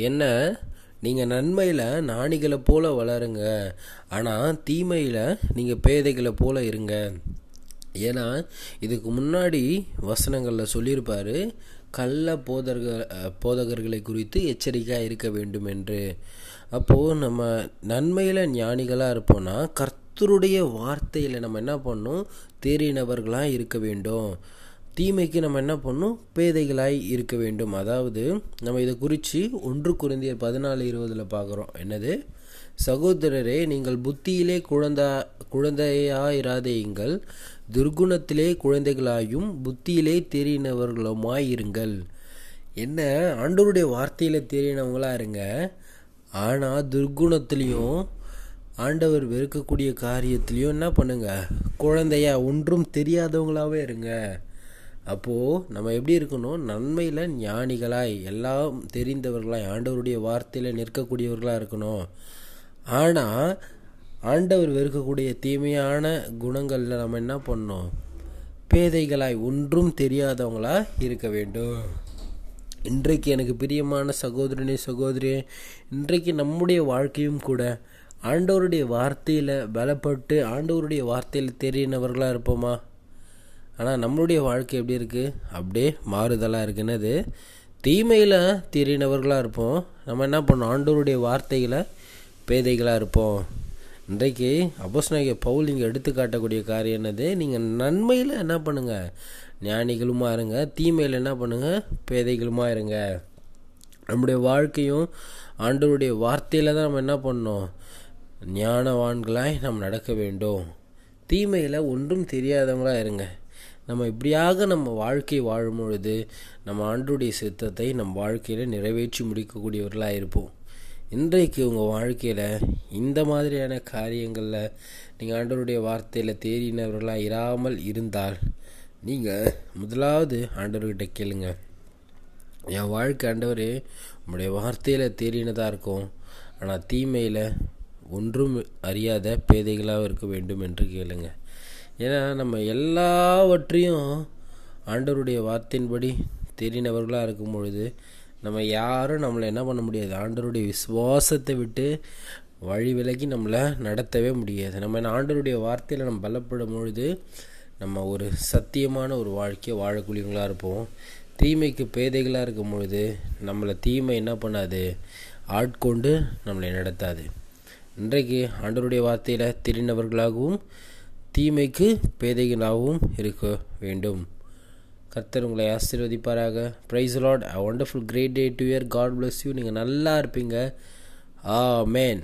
என்ன? நீங்கள் நன்மையில் நாணிகளை போல வளருங்க. ஆனால் தீமையில் நீங்கள் பேதைகளை போல இருங்க. ஏன்னா இதுக்கு முன்னாடி வசனங்களில் சொல்லியிருப்பார் கள்ள போதர்கள் போதகர்களை குறித்து எச்சரிக்கையாக இருக்க வேண்டும் என்று அப்போது நம்ம நன்மையில் ஞானிகளாக இருப்போம்னா கர்த்தருடைய வார்த்தையில் நம்ம என்ன பண்ணணும்? தேறினவர்களாக இருக்க வேண்டும். தீமைக்கு நம்ம என்ன பண்ணணும் பேதைகளாய் இருக்க வேண்டும். அதாவது நம்ம இதை குறித்து ஒன்று குருந்தியர் பதினாலு இருபதில் பார்க்குறோம். என்னது? சகோதரரே நீங்கள் புத்தியிலே குழந்தா குழந்தையாயிராதேயுங்கள். துர்குணத்திலே குழந்தைகளாயும் புத்தியிலே தெரியினவர்களுமாயிருங்கள் என்ன? ஆண்டவருடைய வார்த்தையில் தெரியினவங்களா இருங்க. ஆனால் துர்குணத்திலையும் ஆண்டவர் வெறுக்கக்கூடிய காரியத்திலையும் என்ன பண்ணுங்க? குழந்தையா ஒன்றும் தெரியாதவங்களாவே இருங்க. அப்போது நம்ம எப்படி இருக்கணும்? நன்மையில் ஞானிகளாய் எல்லாம் தெரிந்தவர்களாய் ஆண்டவருடைய வார்த்தையில் நிற்கக்கூடியவர்களாக இருக்கணும். ஆனால் ஆண்டவர் வெறுக்கக்கூடிய தீமையான குணங்களில் நம்ம என்ன பண்ணணும்? பேதைகளாய் ஒன்றும் தெரியாதவங்களா இருக்க வேண்டும். இன்றைக்கு எனக்கு பிரியமான சகோதரனே சகோதரியே இன்றைக்கு நம்முடைய வாழ்க்கையும் கூட ஆண்டவருடைய வார்த்தையில் பலப்பட்டு ஆண்டவருடைய வார்த்தையில் தெரியினவர்களாக இருப்போமா? ஆனால் நம்மளுடைய வாழ்க்கை எப்படி இருக்குது அப்படியே மாறுதலாக இருக்குன்னது தீமையில் தீரினவர்களாக இருப்போம். நம்ம என்ன பண்ணோம் ஆண்டோருடைய வார்த்தைகளை பேதைகளாக இருப்போம். இன்றைக்கு அப்போஸ்நாயக பவுல் இங்கே எடுத்து காட்டக்கூடிய காரியம் என்னது? நீங்கள் நன்மையில் என்ன பண்ணுங்கள் ஞானிகளுமா இருங்க. தீமையில் என்ன பண்ணுங்கள் பேதைகளுமா இருங்க. நம்முடைய வாழ்க்கையும் ஆண்டவருடைய வார்த்தையில் தான் நம்ம என்ன பண்ணோம் ஞானவான்களாய் நாம் நடக்க வேண்டும். தீமையில் ஒன்றும் தெரியாதவங்களாக இருங்க. நம்ம இப்படியாக நம்ம வாழ்க்கை வாழும் பொழுது நம்ம ஆண்டுடைய சித்தத்தை நம் வாழ்க்கையில் நிறைவேற்றி முடிக்கக்கூடியவர்களாக இருப்போம். இன்றைக்கு உங்கள் வாழ்க்கையில் இந்த மாதிரியான காரியங்களில் நீங்கள் ஆண்டவருடைய வார்த்தையில் தேறினவர்களாக இராமல் இருந்தால் நீங்கள் முதலாவது ஆண்டவர்கிட்ட கேளுங்க. என் வாழ்க்கை ஆண்டவர் உங்களுடைய வார்த்தையில் தேறினதாக இருக்கும். ஆனால் தீமையில் ஒன்றும் அறியாத பேதைகளாக இருக்க வேண்டும் என்று கேளுங்கள் ஏன்னா நம்ம எல்லாவற்றையும் ஆண்டவருடைய வார்த்தையின்படி தெரிந்தவர்களாக இருக்கும் பொழுது நம்ம யாரும் நம்மளை என்ன பண்ண முடியாது. ஆண்டவருடைய விசுவாசத்தை விட்டு வழி விலகி நம்மளை நடத்தவே முடியாது. நம்ம ஆண்டவருடைய வார்த்தையில் நம்ம பலப்படும் பொழுது நம்ம ஒரு சத்தியமான ஒரு வாழ்க்கையை வாழக்கூடியவங்களாக இருப்போம். தீமைக்கு பேதைகளாக இருக்கும் பொழுது நம்மளை தீமை என்ன பண்ணாது? ஆட்கொண்டு நம்மளை நடத்தாது. இன்றைக்கு ஆண்டவருடைய வார்த்தையில் தெரிந்தவர்களாகவும் தீமைக்கு பேதைகளாகவும் இருக்க வேண்டும். கர்த்தர் உங்களை ஆசீர்வதிப்பாராக. Praise Lord a wonderful great day to year God bless you நீங்கள் நல்லா இருப்பீங்க. ஆ மேன்